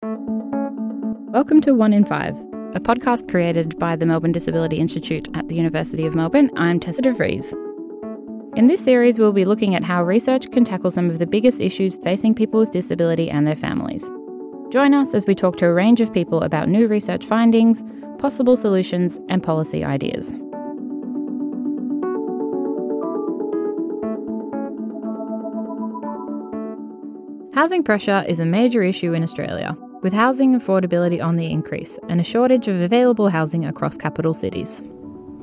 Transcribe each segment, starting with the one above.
Welcome to One in Five, a podcast created by the Melbourne Disability Institute at the University of Melbourne. I'm Tessa de Vries. In this series, we'll be looking at how research can tackle some of the biggest issues facing people with disability and their families. Join us as we talk to a range of people about new research findings, possible solutions, and policy ideas. Housing pressure is a major issue in Australia, with housing affordability on the increase and a shortage of available housing across capital cities.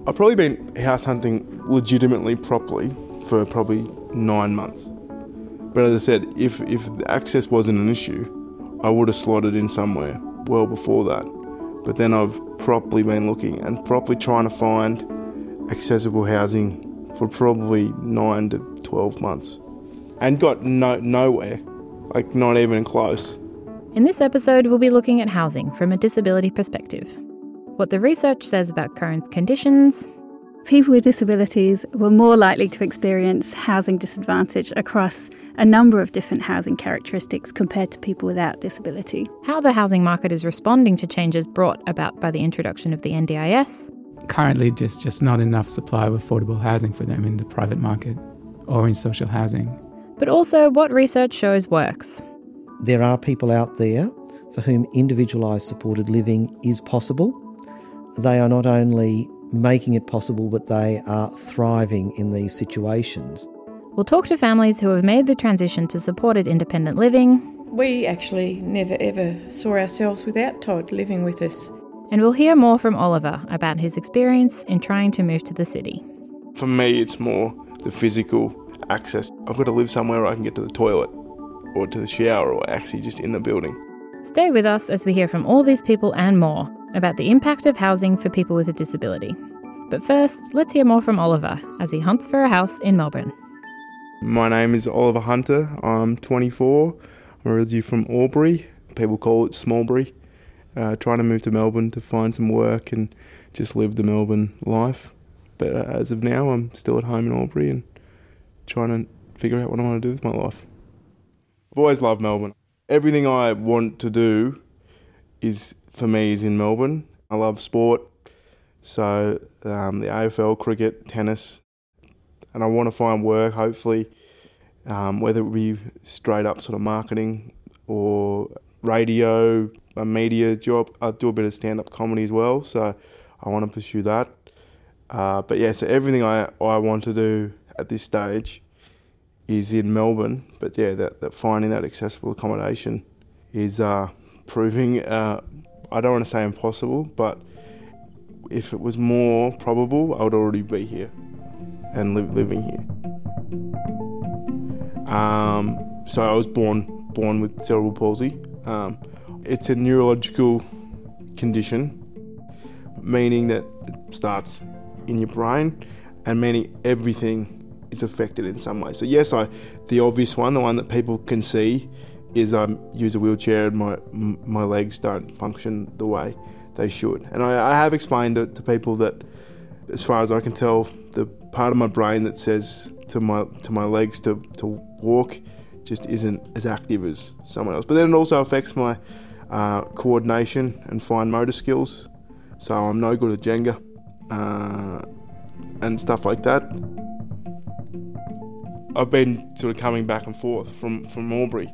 I've probably been house hunting legitimately properly for probably nine months. But as I said, if, if access wasn't an issue, I would have slotted in somewhere well before that. But then I've properly been looking and properly trying to find accessible housing for probably nine to 12 months and got no, nowhere, like not even close. In this episode, we'll be looking at housing from a disability perspective. What the research says about current conditions. People with disabilities were more likely to experience housing disadvantage across a number of different housing characteristics compared to people without disability. How the housing market is responding to changes brought about by the introduction of the NDIS. Currently, just, just not enough supply of affordable housing for them in the private market or in social housing. But also what research shows works there are people out there for whom individualised supported living is possible. They are not only making it possible, but they are thriving in these situations. We'll talk to families who have made the transition to supported independent living. We actually never ever saw ourselves without Todd living with us. And we'll hear more from Oliver about his experience in trying to move to the city. For me, it's more the physical access. I've got to live somewhere where I can get to the toilet or to the shower or actually just in the building. Stay with us as we hear from all these people and more about the impact of housing for people with a disability. But first, let's hear more from Oliver as he hunts for a house in Melbourne. My name is Oliver Hunter. I'm 24. I'm originally from Albury. People call it Smallbury. Uh, trying to move to Melbourne to find some work and just live the Melbourne life. But uh, as of now, I'm still at home in Albury and trying to figure out what I want to do with my life. I've always loved Melbourne. Everything I want to do is for me is in Melbourne. I love sport, so um, the AFL, cricket, tennis, and I want to find work. Hopefully, um, whether it be straight up sort of marketing or radio, a media job. I do a bit of stand up comedy as well, so I want to pursue that. Uh, but yeah, so everything I I want to do at this stage is in Melbourne. But yeah, that, that finding that accessible accommodation is uh, proving, uh, I don't want to say impossible, but if it was more probable, I would already be here and living here. Um, so I was born born with cerebral palsy. Um, it's a neurological condition, meaning that it starts in your brain, and meaning everything is affected in some way. So yes, I the obvious one, the one that people can see, is I um, use a wheelchair and my my legs don't function the way they should. And I, I have explained it to people that, as far as I can tell, the part of my brain that says to my to my legs to to walk just isn't as active as someone else. But then it also affects my uh, coordination and fine motor skills. So I'm no good at Jenga uh, and stuff like that. I've been sort of coming back and forth from from Albury,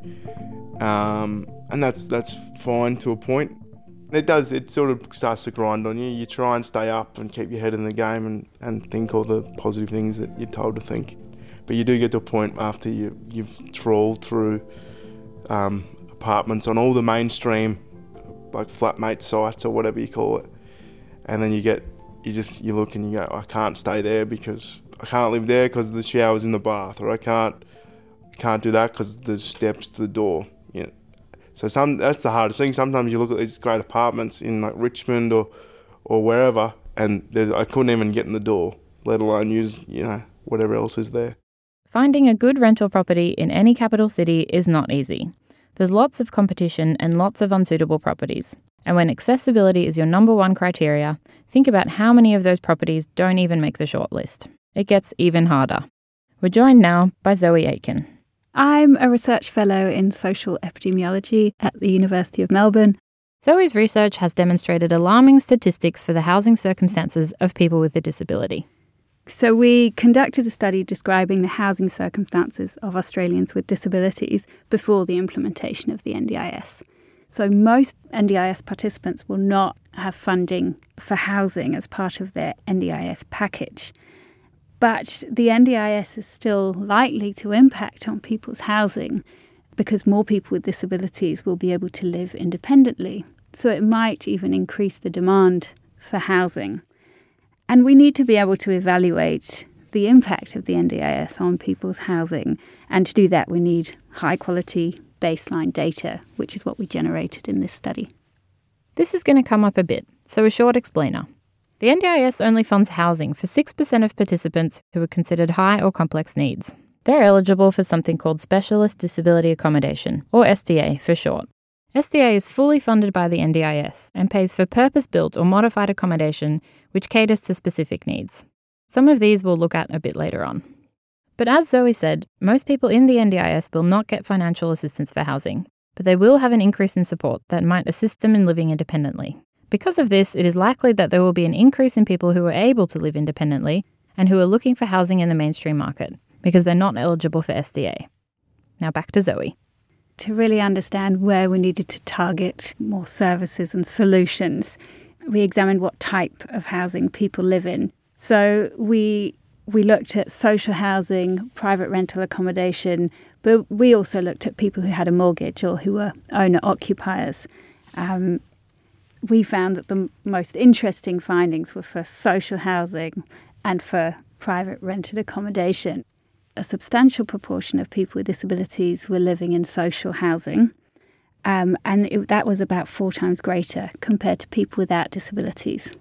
um, and that's that's fine to a point. It does. It sort of starts to grind on you. You try and stay up and keep your head in the game and, and think all the positive things that you're told to think. But you do get to a point after you you've trawled through um, apartments on all the mainstream like flatmate sites or whatever you call it, and then you get you just you look and you go, I can't stay there because I can't live there because the shower's in the bath, or I can't can't do that because there's steps to the door. You know. So some that's the hardest thing. Sometimes you look at these great apartments in like Richmond or or wherever, and I couldn't even get in the door, let alone use you know whatever else is there. Finding a good rental property in any capital city is not easy. There's lots of competition and lots of unsuitable properties. And when accessibility is your number one criteria, think about how many of those properties don't even make the shortlist it gets even harder. We're joined now by Zoe Aitken. I'm a research fellow in social epidemiology at the University of Melbourne. Zoe's research has demonstrated alarming statistics for the housing circumstances of people with a disability. So, we conducted a study describing the housing circumstances of Australians with disabilities before the implementation of the NDIS. So, most NDIS participants will not have funding for housing as part of their NDIS package. But the NDIS is still likely to impact on people's housing because more people with disabilities will be able to live independently. So, it might even increase the demand for housing. And we need to be able to evaluate the impact of the NDIS on people's housing. And to do that, we need high quality baseline data, which is what we generated in this study. This is going to come up a bit, so a short explainer. The NDIS only funds housing for 6% of participants who are considered high or complex needs. They're eligible for something called Specialist Disability Accommodation, or SDA for short. SDA is fully funded by the NDIS and pays for purpose built or modified accommodation which caters to specific needs. Some of these we'll look at a bit later on. But as Zoe said, most people in the NDIS will not get financial assistance for housing, but they will have an increase in support that might assist them in living independently. Because of this, it is likely that there will be an increase in people who are able to live independently and who are looking for housing in the mainstream market because they're not eligible for SDA. Now back to Zoe to really understand where we needed to target more services and solutions. We examined what type of housing people live in. So we we looked at social housing, private rental accommodation, but we also looked at people who had a mortgage or who were owner occupiers. Um, we found that the most interesting findings were for social housing and for private rented accommodation a substantial proportion of people with disabilities were living in social housing. Um, and it, that was about four times greater compared to people without disabilities.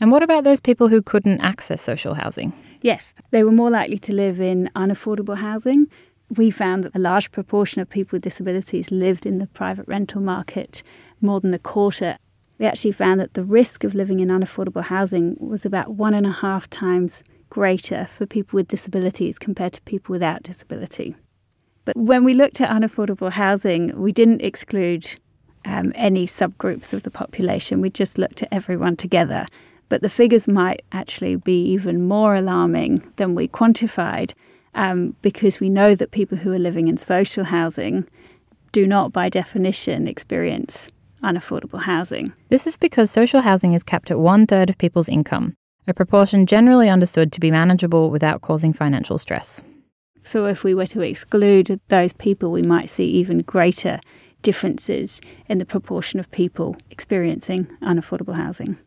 And what about those people who couldn't access social housing? Yes, they were more likely to live in unaffordable housing. We found that a large proportion of people with disabilities lived in the private rental market, more than a quarter. We actually found that the risk of living in unaffordable housing was about one and a half times greater for people with disabilities compared to people without disability. But when we looked at unaffordable housing, we didn't exclude um, any subgroups of the population. We just looked at everyone together. But the figures might actually be even more alarming than we quantified um, because we know that people who are living in social housing do not, by definition, experience unaffordable housing. This is because social housing is capped at one third of people's income, a proportion generally understood to be manageable without causing financial stress. So, if we were to exclude those people, we might see even greater differences in the proportion of people experiencing unaffordable housing.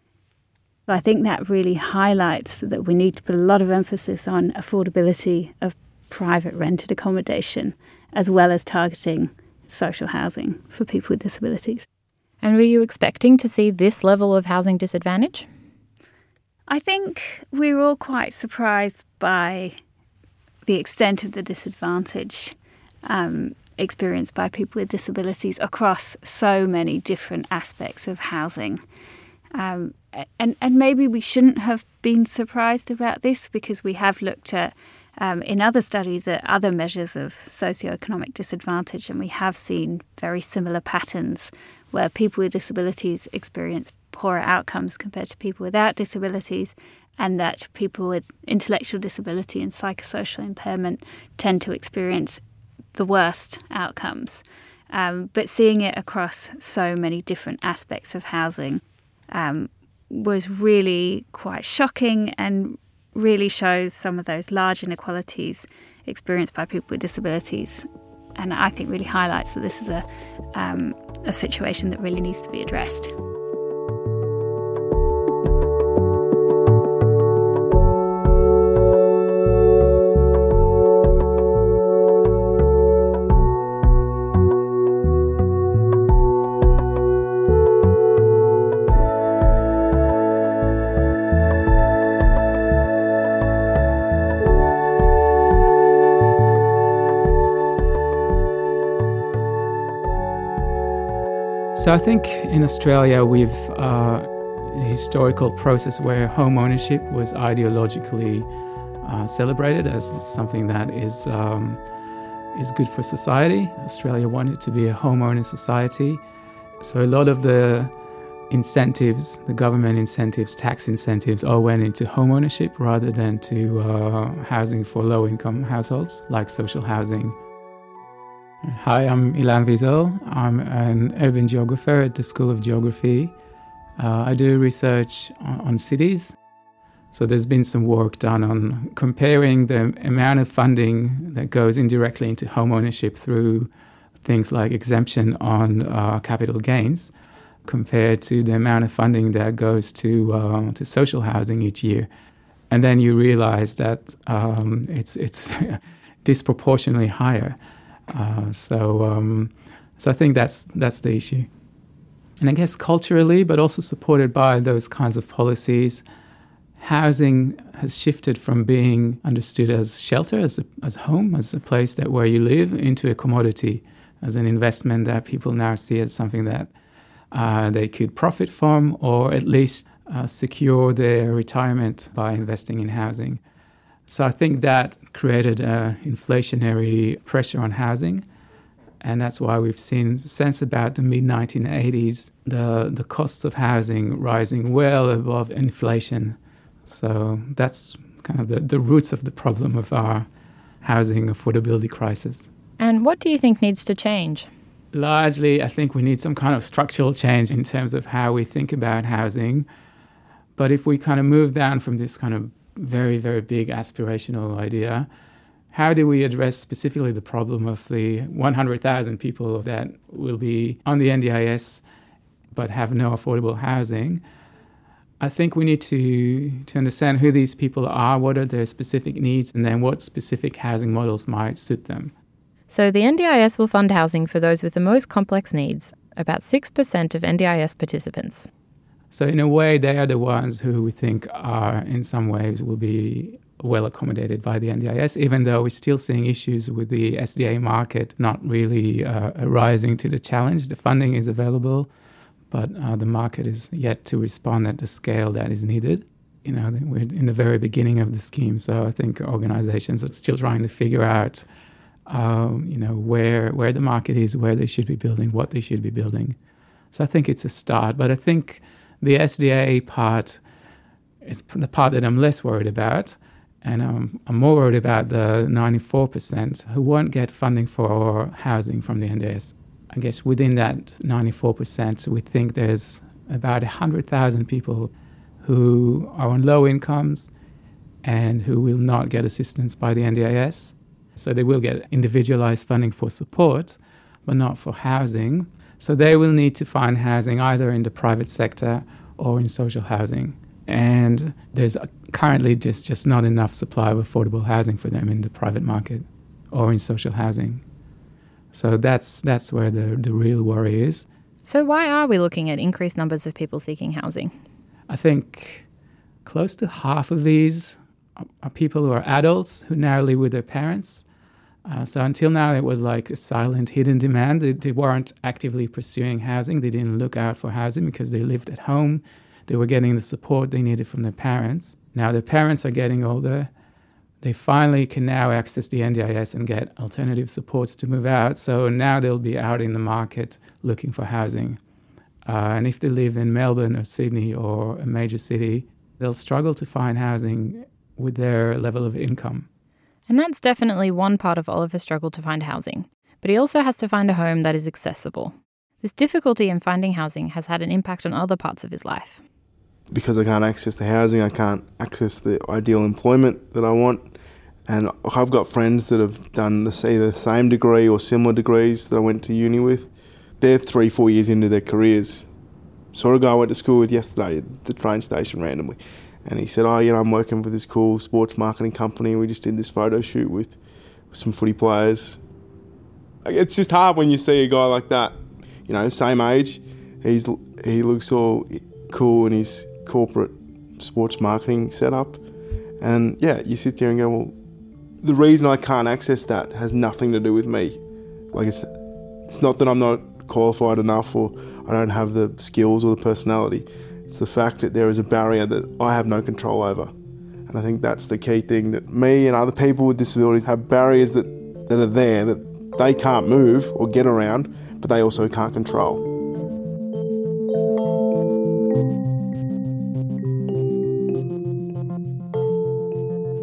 I think that really highlights that we need to put a lot of emphasis on affordability of private rented accommodation as well as targeting social housing for people with disabilities. And were you expecting to see this level of housing disadvantage? I think we were all quite surprised by the extent of the disadvantage um, experienced by people with disabilities across so many different aspects of housing. Um, and, and maybe we shouldn't have been surprised about this because we have looked at um, in other studies at other measures of socioeconomic disadvantage, and we have seen very similar patterns where people with disabilities experience poorer outcomes compared to people without disabilities, and that people with intellectual disability and psychosocial impairment tend to experience the worst outcomes. Um, but seeing it across so many different aspects of housing um, was really quite shocking and really shows some of those large inequalities experienced by people with disabilities. And I think really highlights that this is a, um, a situation that really needs to be addressed. So I think in Australia we've uh, a historical process where home ownership was ideologically uh, celebrated as something that is um, is good for society. Australia wanted to be a homeowner society. So a lot of the incentives, the government incentives, tax incentives, all went into home ownership rather than to uh, housing for low income households like social housing. Hi, I'm Ilan Wiesel. I'm an urban geographer at the School of Geography. Uh, I do research on, on cities. So there's been some work done on comparing the amount of funding that goes indirectly into home ownership through things like exemption on uh, capital gains compared to the amount of funding that goes to uh, to social housing each year, and then you realize that um, it's it's disproportionately higher. Uh, so um, so I think that's that's the issue, and I guess culturally, but also supported by those kinds of policies. Housing has shifted from being understood as shelter, as a, as home, as a place that where you live, into a commodity, as an investment that people now see as something that uh, they could profit from or at least uh, secure their retirement by investing in housing. So I think that created uh, inflationary pressure on housing. And that's why we've seen since about the mid 1980s the, the costs of housing rising well above inflation. So that's kind of the, the roots of the problem of our housing affordability crisis. And what do you think needs to change? largely, I think we need some kind of structural change in terms of how we think about housing. But if we kind of move down from this kind of very, very big aspirational idea, how do we address specifically the problem of the 100,000 people that will be on the NDIS but have no affordable housing? I think we need to, to understand who these people are, what are their specific needs, and then what specific housing models might suit them. So the NDIS will fund housing for those with the most complex needs, about 6% of NDIS participants. So, in a way, they are the ones who we think are, in some ways, will be well accommodated by the NDIS, even though we're still seeing issues with the SDA market not really uh, rising to the challenge. The funding is available, but uh, the market is yet to respond at the scale that is needed. You know, we're in the very beginning of the scheme, so I think organizations are still trying to figure out um, you know, where where the market is, where they should be building, what they should be building. So I think it's a start. But I think the SDA part is the part that I'm less worried about. And um, I'm more worried about the 94% who won't get funding for housing from the NDIS. I guess within that 94%, we think there's about 100,000 people who are on low incomes and who will not get assistance by the NDIS. So they will get individualized funding for support, but not for housing. So they will need to find housing either in the private sector or in social housing. And there's currently just, just not enough supply of affordable housing for them in the private market or in social housing. So that's, that's where the, the real worry is. So, why are we looking at increased numbers of people seeking housing? I think close to half of these are people who are adults who now live with their parents. Uh, so until now, it was like a silent, hidden demand. They, they, weren't actively pursuing housing. They didn't look out for housing because they lived at home. They were getting the support they needed from their parents. Now their parents are getting older. They finally can now access the NDIS and get alternative supports to move out. So now they'll be out in the market looking for housing. Uh, and if they live in Melbourne or Sydney or a major city, they'll struggle to find housing with their level of income. And that's definitely one part of Oliver's struggle to find housing. But he also has to find a home that is accessible. This difficulty in finding housing has had an impact on other parts of his life. Because I can't access the housing, I can't access the ideal employment that I want. And I've got friends that have done the, either the same degree or similar degrees that I went to uni with. They're three, four years into their careers. Saw a guy I went to school with yesterday at the train station randomly and he said, "Oh, you know, I'm working for this cool sports marketing company. We just did this photo shoot with, some footy players." It's just hard when you see a guy like that, you know, same age. He's he looks all cool in his corporate sports marketing setup, and yeah, you sit there and go, "Well, the reason I can't access that has nothing to do with me. Like it's it's not that I'm not qualified enough or I don't have the skills or the personality." It's the fact that there is a barrier that I have no control over. And I think that's the key thing that me and other people with disabilities have barriers that that are there that they can't move or get around, but they also can't control.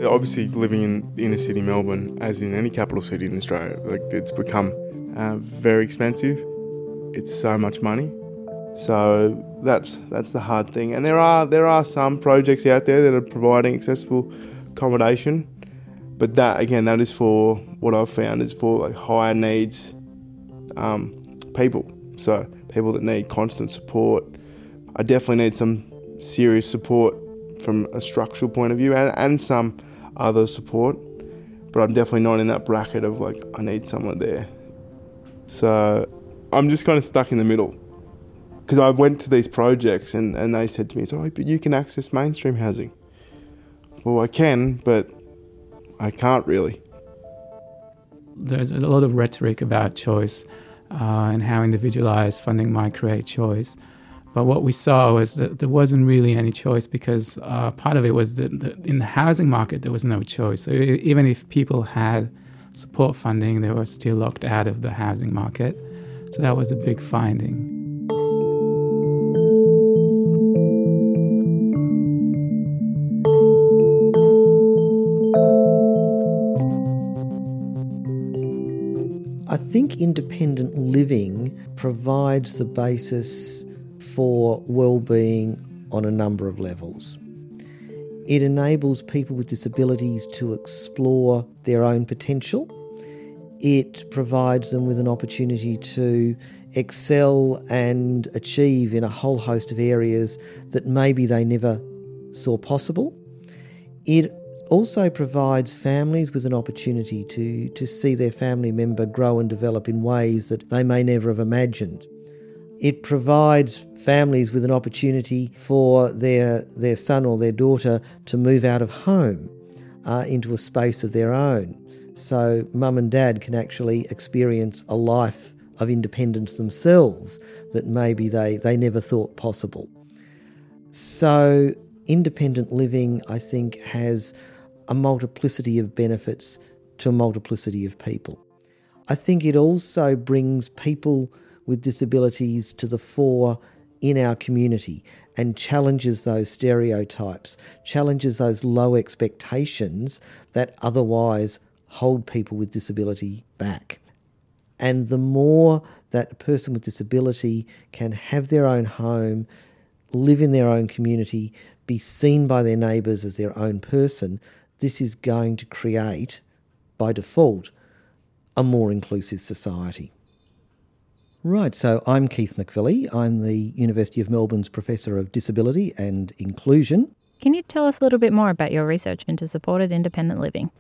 Obviously, living in inner city Melbourne, as in any capital city in Australia, like it's become uh, very expensive. It's so much money, so that's that's the hard thing. And there are there are some projects out there that are providing accessible accommodation, but that again, that is for what I've found is for like higher needs um, people. So people that need constant support. I definitely need some serious support from a structural point of view and, and some other support, but I'm definitely not in that bracket of like I need someone there. So I'm just kind of stuck in the middle because I went to these projects and, and they said to me, "Oh, but you can access mainstream housing." Well, I can, but I can't really. There's a lot of rhetoric about choice uh, and how individualized funding might create choice. But what we saw was that there wasn't really any choice because uh, part of it was that the, in the housing market there was no choice. So even if people had support funding, they were still locked out of the housing market. So that was a big finding. Think independent living provides the basis for well-being on a number of levels. It enables people with disabilities to explore their own potential. It provides them with an opportunity to excel and achieve in a whole host of areas that maybe they never saw possible. It also provides families with an opportunity to, to see their family member grow and develop in ways that they may never have imagined. It provides families with an opportunity for their, their son or their daughter to move out of home uh, into a space of their own. So, mum and dad can actually experience a life of independence themselves that maybe they, they never thought possible. So, independent living, I think, has a multiplicity of benefits to a multiplicity of people. I think it also brings people with disabilities to the fore in our community and challenges those stereotypes, challenges those low expectations that otherwise hold people with disability back. And the more that a person with disability can have their own home, live in their own community, be seen by their neighbours as their own person, this is going to create, by default, a more inclusive society. Right, so I'm Keith McVilly. I'm the University of Melbourne's Professor of Disability and Inclusion. Can you tell us a little bit more about your research into supported independent living?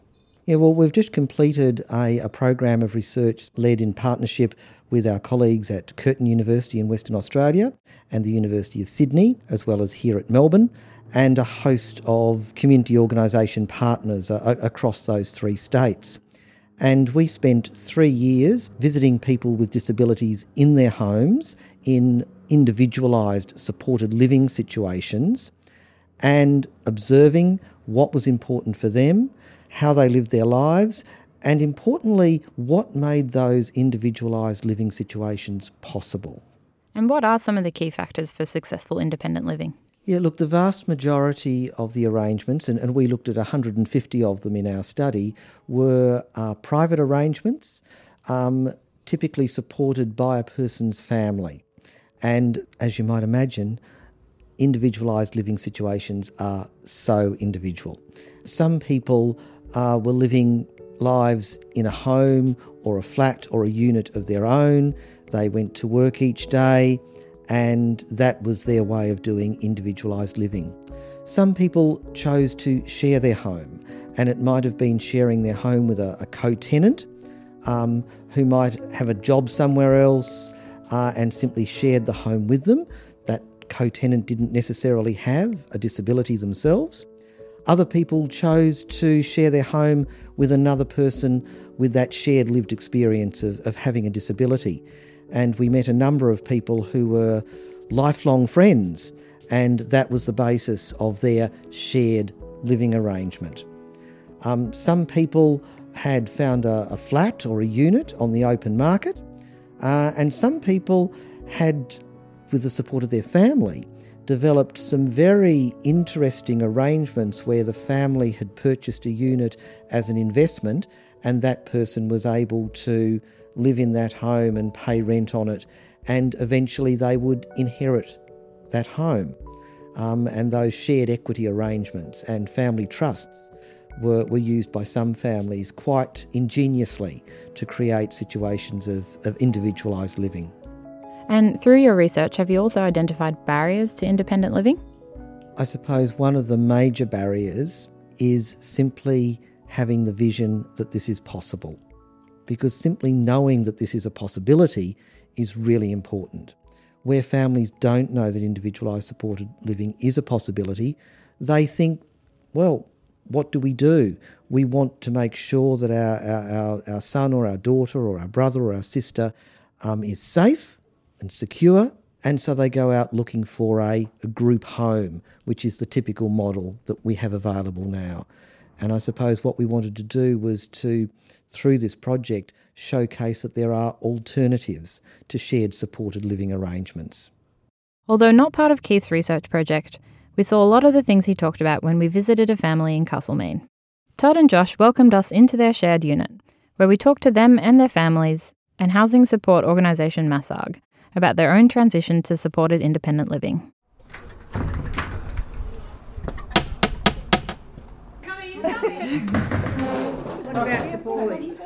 Yeah, well, we've just completed a, a program of research led in partnership with our colleagues at Curtin University in Western Australia and the University of Sydney, as well as here at Melbourne and a host of community organisation partners uh, across those three states. And we spent three years visiting people with disabilities in their homes in individualised supported living situations and observing what was important for them, how they lived their lives, and importantly, what made those individualised living situations possible. And what are some of the key factors for successful independent living? Yeah, look, the vast majority of the arrangements, and, and we looked at 150 of them in our study, were uh, private arrangements, um, typically supported by a person's family. And as you might imagine, individualised living situations are so individual. Some people uh, were living lives in a home or a flat or a unit of their own. They went to work each day and that was their way of doing individualised living. Some people chose to share their home, and it might have been sharing their home with a, a co tenant um, who might have a job somewhere else uh, and simply shared the home with them. That co tenant didn't necessarily have a disability themselves. Other people chose to share their home with another person with that shared lived experience of, of having a disability and we met a number of people who were lifelong friends, and that was the basis of their shared living arrangement. Um, some people had found a, a flat or a unit on the open market, uh, and some people had, with the support of their family, developed some very interesting arrangements where the family had purchased a unit as an investment and that person was able to live in that home and pay rent on it, and eventually they would inherit that home. Um, and those shared equity arrangements and family trusts were, were used by some families quite ingeniously to create situations of, of individualised living. And through your research, have you also identified barriers to independent living? I suppose one of the major barriers is simply having the vision that this is possible. Because simply knowing that this is a possibility is really important. Where families don't know that individualised supported living is a possibility, they think, well, what do we do? We want to make sure that our, our, our, son or our daughter or our brother or our sister um, is safe and secure. And so they go out looking for a, a group home, which is the typical model that we have available now. And I suppose what we wanted to do was to, through this project, showcase that there are alternatives to shared supported living arrangements. Although not part of Keith's research project, we saw a lot of the things he talked about when we visited a family in Castlemaine. Todd and Josh welcomed us into their shared unit, where we talked to them and their families and housing support organisation Massag about their own transition to supported independent living. What about the boys?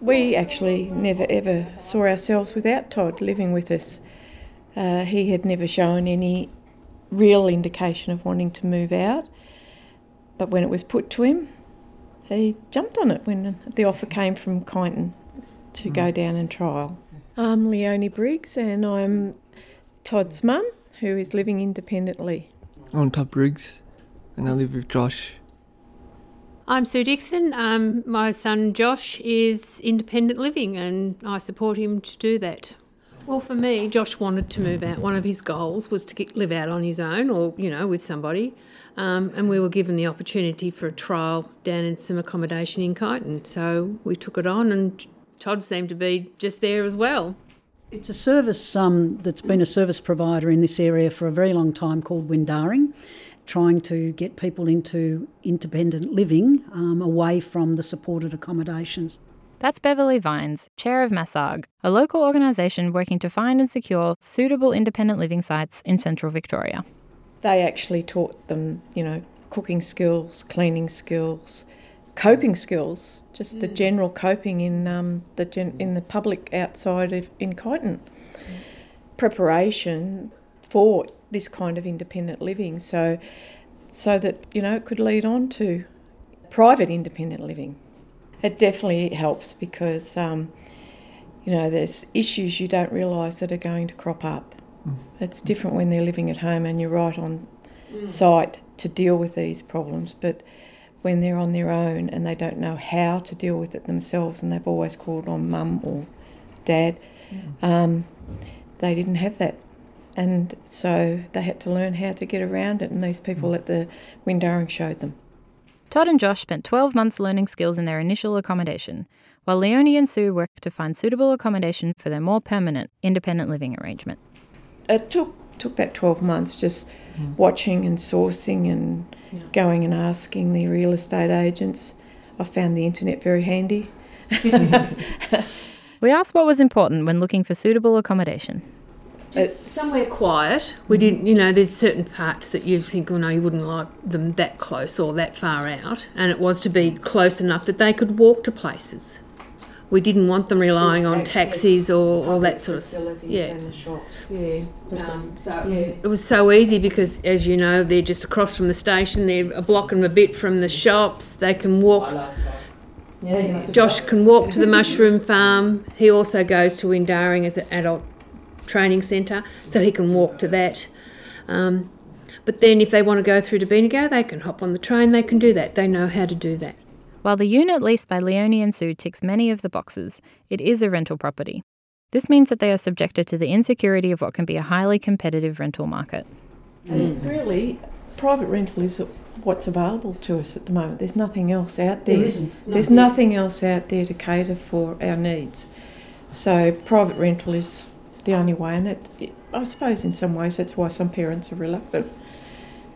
We actually never ever saw ourselves without Todd living with us. Uh, he had never shown any real indication of wanting to move out, but when it was put to him, he jumped on it when the offer came from Kyneton to mm. go down and trial. I'm Leonie Briggs and I'm Todd's mum who is living independently. I'm Todd Briggs and I live with Josh. I'm Sue Dixon. Um, my son Josh is independent living and I support him to do that. Well, for me, Josh wanted to move out. One of his goals was to get, live out on his own or, you know, with somebody. Um, and we were given the opportunity for a trial down in some accommodation in Kyneton. So we took it on and Todd seemed to be just there as well. It's a service um, that's been a service provider in this area for a very long time called Windarring, trying to get people into independent living um, away from the supported accommodations. That's Beverly Vines, chair of Massag, a local organisation working to find and secure suitable independent living sites in central Victoria. They actually taught them, you know, cooking skills, cleaning skills, coping skills, just mm. the general coping in um, the gen- in the public outside of in Kyneton. Mm. Preparation for this kind of independent living, so so that you know it could lead on to private independent living. It definitely helps because um, you know there's issues you don't realise that are going to crop up. Mm. It's different when they're living at home and you're right on mm. site to deal with these problems, but when they're on their own and they don't know how to deal with it themselves and they've always called on mum or dad, mm. um, they didn't have that. And so they had to learn how to get around it, and these people mm. at the Windarring showed them. Todd and Josh spent 12 months learning skills in their initial accommodation, while Leonie and Sue worked to find suitable accommodation for their more permanent independent living arrangement. It took took that 12 months just mm. watching and sourcing and yeah. going and asking the real estate agents. I found the internet very handy. we asked what was important when looking for suitable accommodation. Just somewhere quiet. We didn't, you know, there's certain parts that you think, oh no, you wouldn't like them that close or that far out. And it was to be close enough that they could walk to places we didn't want them relying on taxis or all that sort of yeah. And the shops, yeah. Um, so it was, it was, so easy because, as you know, they're just across from the station. They're a block and a bit from the shops. They can walk. Yeah, Josh can walk to the mushroom farm. He also goes to Windarring as an adult training centre, so he can walk to that. Um, but then, if they want to go through to Bendigo, they can hop on the train. They can do that. They know how to do that. While the unit leased by Leonie and Sue ticks many of the boxes, it is a rental property. This means that they are subjected to the insecurity of what can be a highly competitive rental market. And really, private rental is what's available to us at the moment. There's nothing else out there. There isn't. There's nothing else out there to cater for our needs. So private rental is the only way, and that I suppose in some ways that's why some parents are reluctant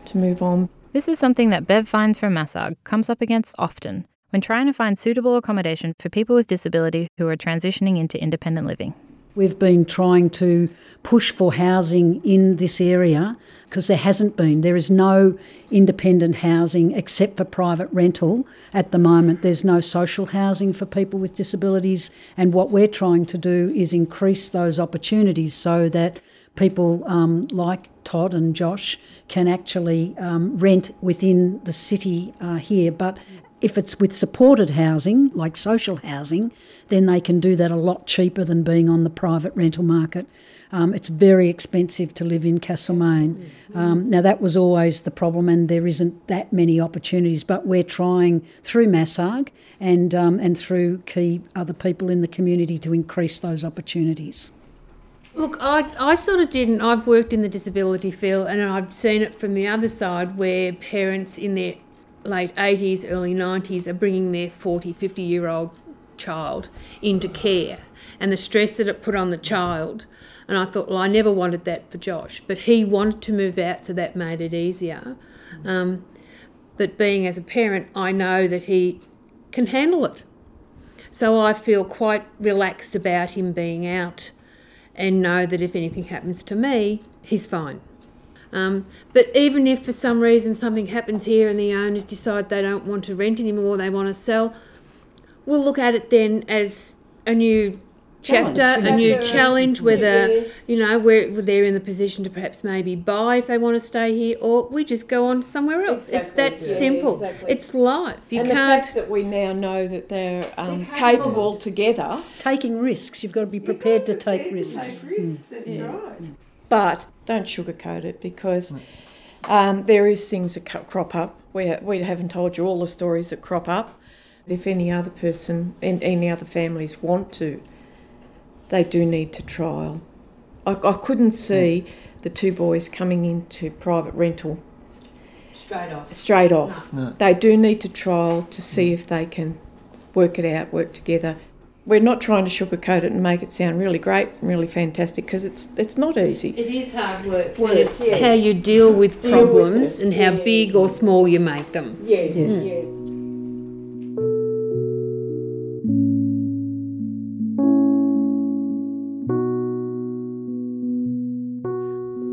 to move on. This is something that Bev finds from Massag comes up against often when trying to find suitable accommodation for people with disability who are transitioning into independent living. We've been trying to push for housing in this area because there hasn't been. There is no independent housing except for private rental at the moment. There's no social housing for people with disabilities, and what we're trying to do is increase those opportunities so that people um, like Todd and Josh can actually um, rent within the city uh, here. But if it's with supported housing, like social housing, then they can do that a lot cheaper than being on the private rental market. Um, it's very expensive to live in Castlemaine. Um, now, that was always the problem, and there isn't that many opportunities, but we're trying through Massag and, um, and through key other people in the community to increase those opportunities. Look, I, I sort of didn't. I've worked in the disability field and I've seen it from the other side where parents in their late 80s, early 90s are bringing their 40, 50 year old child into care and the stress that it put on the child. And I thought, well, I never wanted that for Josh, but he wanted to move out, so that made it easier. Um, but being as a parent, I know that he can handle it. So I feel quite relaxed about him being out and know that if anything happens to me, he's fine. Um, but even if for some reason something happens here and the owners decide they don't want to rent anymore, they want to sell, we'll look at it then as a new chapter, a new challenge, whether Yes. you know we're they're in the position to perhaps maybe buy if they want to stay here, or we just go on somewhere else. it's that yeah, simple. exactly. It's life. You and can't. the fact that we now know that they're, um, They're capable. capable. together, Taking risks, you've got to be prepared to take risks. but don't sugarcoat it because mm. um, there is things that crop up. We, we haven't told you all the stories that crop up. If any other person, and any other families want to, they do need to trial. I, I couldn't mm. see the two boys coming into private rental Straight off. straight off. No. They do need to trial to see mm. if they can work it out, work together. We're not trying to sugarcoat it and make it sound really great and really fantastic because it's it's not easy. It is hard work, Well, it's yeah. how you deal with Deal problems it, and how yeah. big or small you make them. Yeah, Yes. yeah. Mm.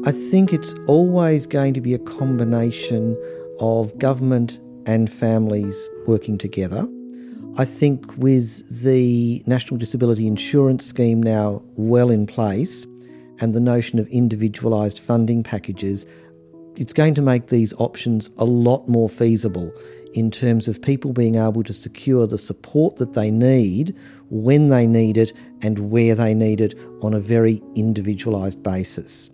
I think it's always going to be a combination of government and families working together. I think with the National Disability Insurance Scheme now well in place and the notion of individualised funding packages, it's going to make these options a lot more feasible in terms of people being able to secure the support that they need when they need it and where they need it on a very individualised basis.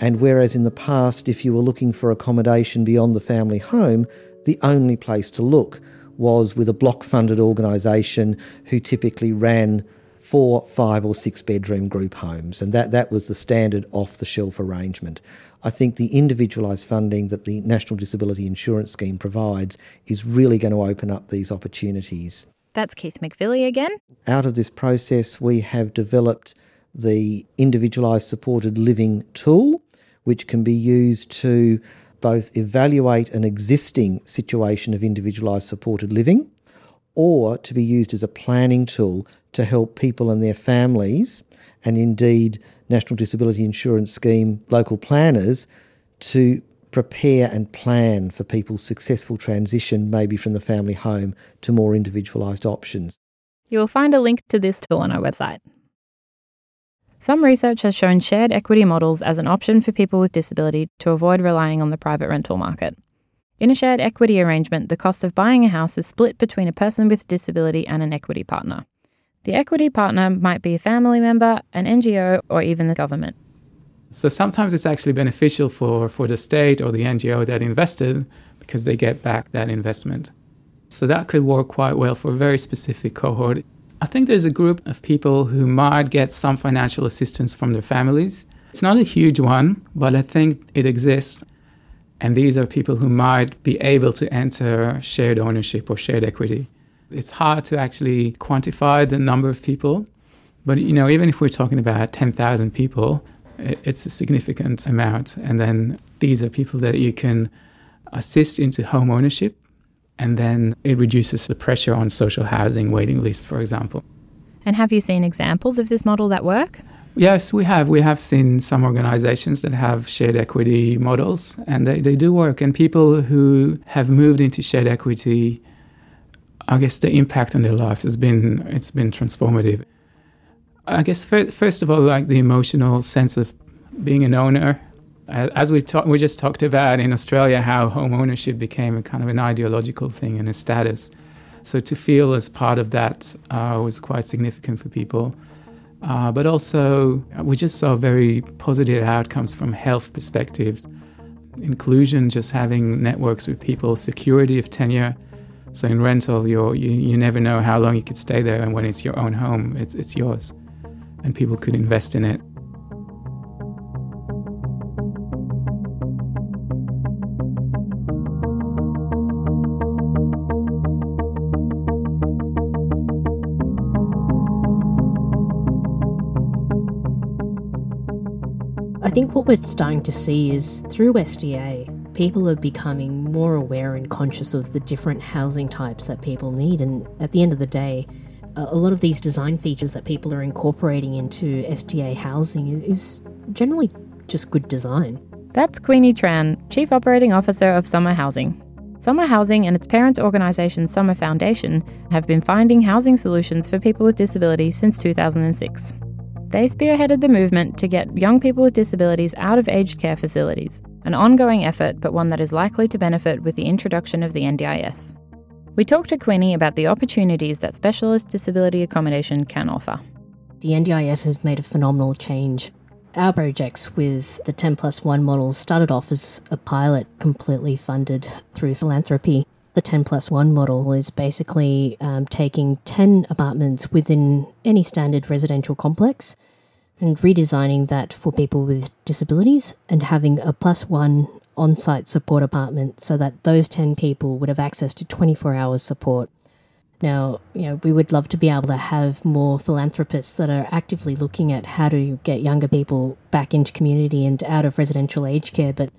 And whereas in the past, if you were looking for accommodation beyond the family home, the only place to look was with a block funded organisation who typically ran four, five, or six bedroom group homes. And that, that was the standard off the shelf arrangement. I think the individualised funding that the National Disability Insurance Scheme provides is really going to open up these opportunities. That's Keith McVilly again. Out of this process, we have developed the individualised supported living tool, which can be used to both evaluate an existing situation of individualised supported living or to be used as a planning tool to help people and their families, and indeed National Disability Insurance Scheme local planners, to prepare and plan for people's successful transition, maybe from the family home to more individualised options. You will find a link to this tool on our website. Some research has shown shared equity models as an option for people with disability to avoid relying on the private rental market. In a shared equity arrangement, the cost of buying a house is split between a person with disability and an equity partner. The equity partner might be a family member, an NGO, or even the government. So sometimes it's actually beneficial for, for the state or the NGO that invested because they get back that investment. So that could work quite well for a very specific cohort. I think there's a group of people who might get some financial assistance from their families. It's not a huge one, but I think it exists. And these are people who might be able to enter shared ownership or shared equity. It's hard to actually quantify the number of people, but you know, even if we're talking about 10,000 people, it's a significant amount. And then these are people that you can assist into home ownership, and then it reduces the pressure on social housing waiting lists, for example. And have you seen examples of this model that work? Yes, we have. We have seen some organizations that have shared equity models, and they, they do work. And people who have moved into shared equity, I guess the impact on their lives has been it's been transformative. I guess first of all, like the emotional sense of being an owner. As we talk, we just talked about in Australia how home ownership became a kind of an ideological thing and a status. So to feel as part of that uh, was quite significant for people. Uh, but also, we just saw very positive outcomes from health perspectives. Inclusion, just having networks with people, security of tenure. So in rental, you you never know how long you could stay there, and when it's your own home, it's it's yours, and people could invest in it. Think what we're starting to see is through SDA, people are becoming more aware and conscious of the different housing types that people need. And at the end of the day, a lot of these design features that people are incorporating into SDA housing is generally just good design. That's Queenie Tran, Chief Operating Officer of Summer Housing. Summer Housing and its parent organisation Summer Foundation have been finding housing solutions for people with disability since 2006. They spearheaded the movement to get young people with disabilities out of aged care facilities, an ongoing effort, but one that is likely to benefit with the introduction of the NDIS. We talked to Queenie about the opportunities that specialist disability accommodation can offer. The NDIS has made a phenomenal change. Our projects with the 10 plus 1 model started off as a pilot completely funded through philanthropy the 10 plus 1 model is basically um, taking 10 apartments within any standard residential complex and redesigning that for people with disabilities and having a plus one on site support apartment so that those 10 people would have access to 24 hours support. Now, you know, we would love to be able to have more philanthropists that are actively looking at how to get younger people back into community and out of residential aged care, but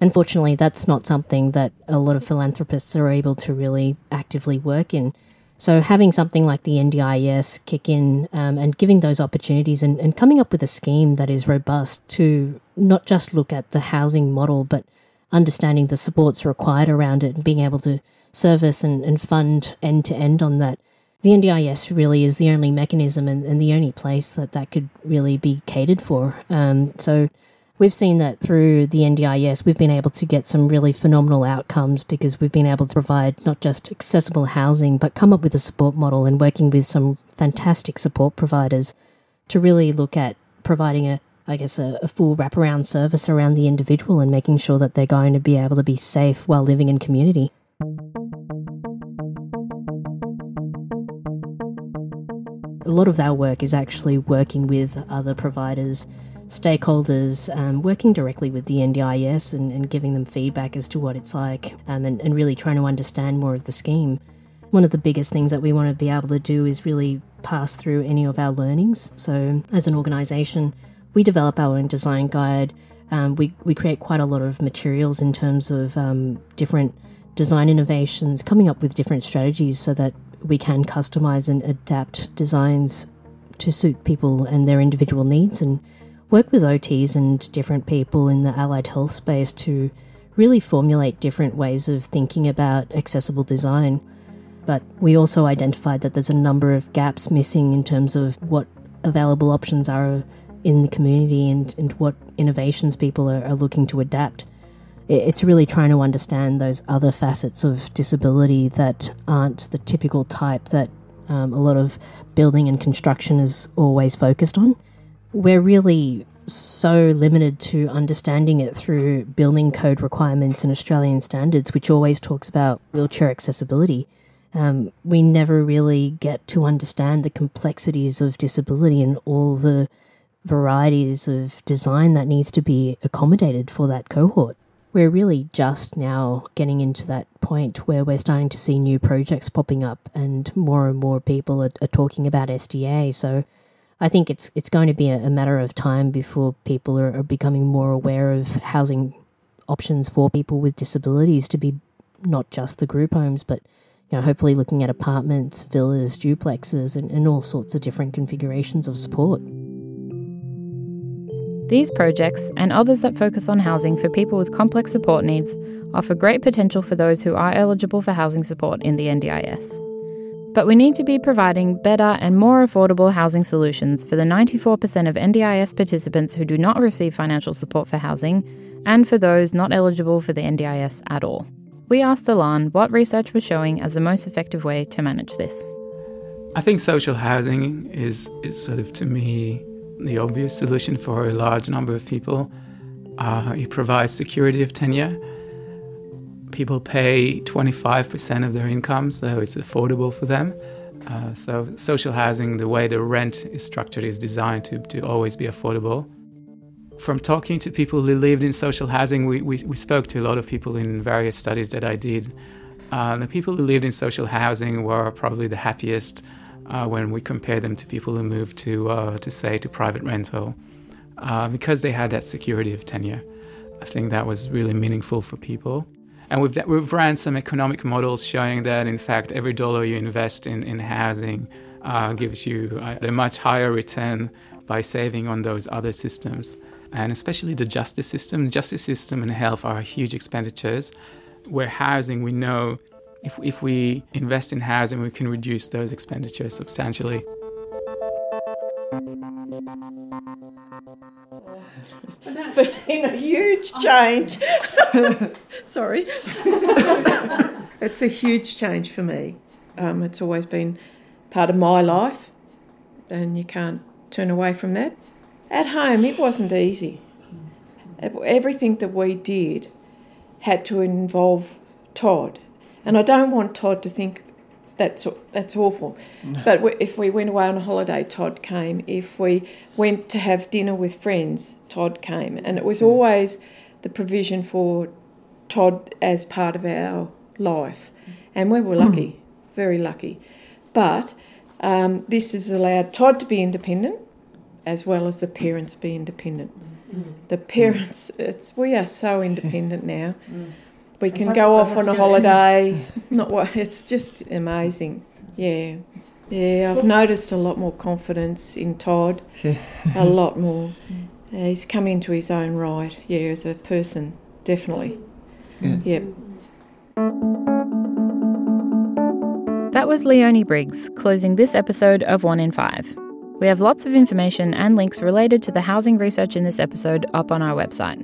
Unfortunately, that's not something that a lot of philanthropists are able to really actively work in. So, having something like the NDIS kick in um, and giving those opportunities and, and coming up with a scheme that is robust to not just look at the housing model, but understanding the supports required around it and being able to service and, and fund end to end on that. The NDIS really is the only mechanism and, and the only place that that could really be catered for. Um, so, We've seen that through the NDIS, we've been able to get some really phenomenal outcomes because we've been able to provide not just accessible housing, but come up with a support model and working with some fantastic support providers to really look at providing a, I guess, a, a full wraparound service around the individual and making sure that they're going to be able to be safe while living in community. A lot of our work is actually working with other providers stakeholders um, working directly with the NDIS and, and, giving them feedback as to what it's like um, and, and really trying to understand more of the scheme. One of the biggest things that we want to be able to do is really pass through any of our learnings. So, as an organisation, we develop our own design guide. Um, we, we create quite a lot of materials in terms of um, different design innovations, coming up with different strategies so that we can customize and adapt designs to suit people and their individual needs and work with OTs and different people in the allied health space to really formulate different ways of thinking about accessible design. But we also identified that there's a number of gaps missing in terms of what available options are in the community and, and what innovations people are, are looking to adapt. It's really trying to understand those other facets of disability that aren't the typical type that um, a lot of building and construction is always focused on we're really so limited to understanding it through building code requirements and Australian standards, which always talks about wheelchair accessibility. Um, we never really get to understand the complexities of disability and all the varieties of design that needs to be accommodated for that cohort. we're really just now getting into that point where we're starting to see new projects popping up and more and more people are, are talking about SDA. So I think it's it's going to be a, a matter of time before people are, are, becoming more aware of housing options for people with disabilities to be not just the group homes, but you know, hopefully looking at apartments, villas, duplexes, and, and all sorts of different configurations of support. These projects, and others that focus on housing for people with complex support needs, offer great potential for those who are eligible for housing support in the NDIS. But we need to be providing better and more affordable housing solutions for the 94% of NDIS participants who do not receive financial support for housing, and for those not eligible for the NDIS at all. We asked Alan what research was showing as the most effective way to manage this. I think social housing is, is sort of, to me, the obvious solution for a large number of people. Uh, it provides security of tenure. People pay 25% of their income, so it's affordable for them. Uh, so, social housing, the way the rent is structured, is designed to, to always be affordable. From talking to people who lived in social housing, we, we, we spoke to a lot of people in various studies that I did. Uh, the people who lived in social housing were probably the happiest uh, when we compare them to people who moved to, uh, to say, to private rental, uh, because they had that security of tenure. I think that was really meaningful for people. And we've, we've ran some economic models showing that, in fact, every dollar you invest in, in housing uh, gives you a, a much higher return by saving on those other systems. And especially the justice system. Justice system and health are huge expenditures, where housing, we know, if, if we invest in housing, we can reduce those expenditures substantially. It's been a huge change. Sorry. it's a huge change for me. Um, it's always been part of my life, and you can't turn away from that. At home, it wasn't easy. Everything that we did had to involve Todd and I don't want Todd to think that's that's awful. No. But if we went away on a holiday, Todd came. If we went to have dinner with friends, Todd came, and it was always the provision for Todd as part of our life, and we were lucky, very lucky. But um, this has allowed Todd to be independent, as well as the parents be independent. Mm. The parents, it's we are so independent now. Mm we can go off on a holiday. Not what it's just amazing. Yeah. Yeah, I've noticed a lot more confidence in Todd. a lot more. Uh, he's come into his own right, yeah, as a person, definitely. Yeah. Yep. That was Leonie Briggs closing this episode of One in Five. We have lots of information and links related to the housing research in this episode up on our website.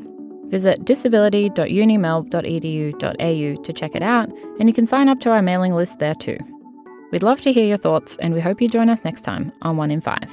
Visit disability.unimelb.edu.au to check it out, and you can sign up to our mailing list there too. We'd love to hear your thoughts, and we hope you join us next time on One in Five.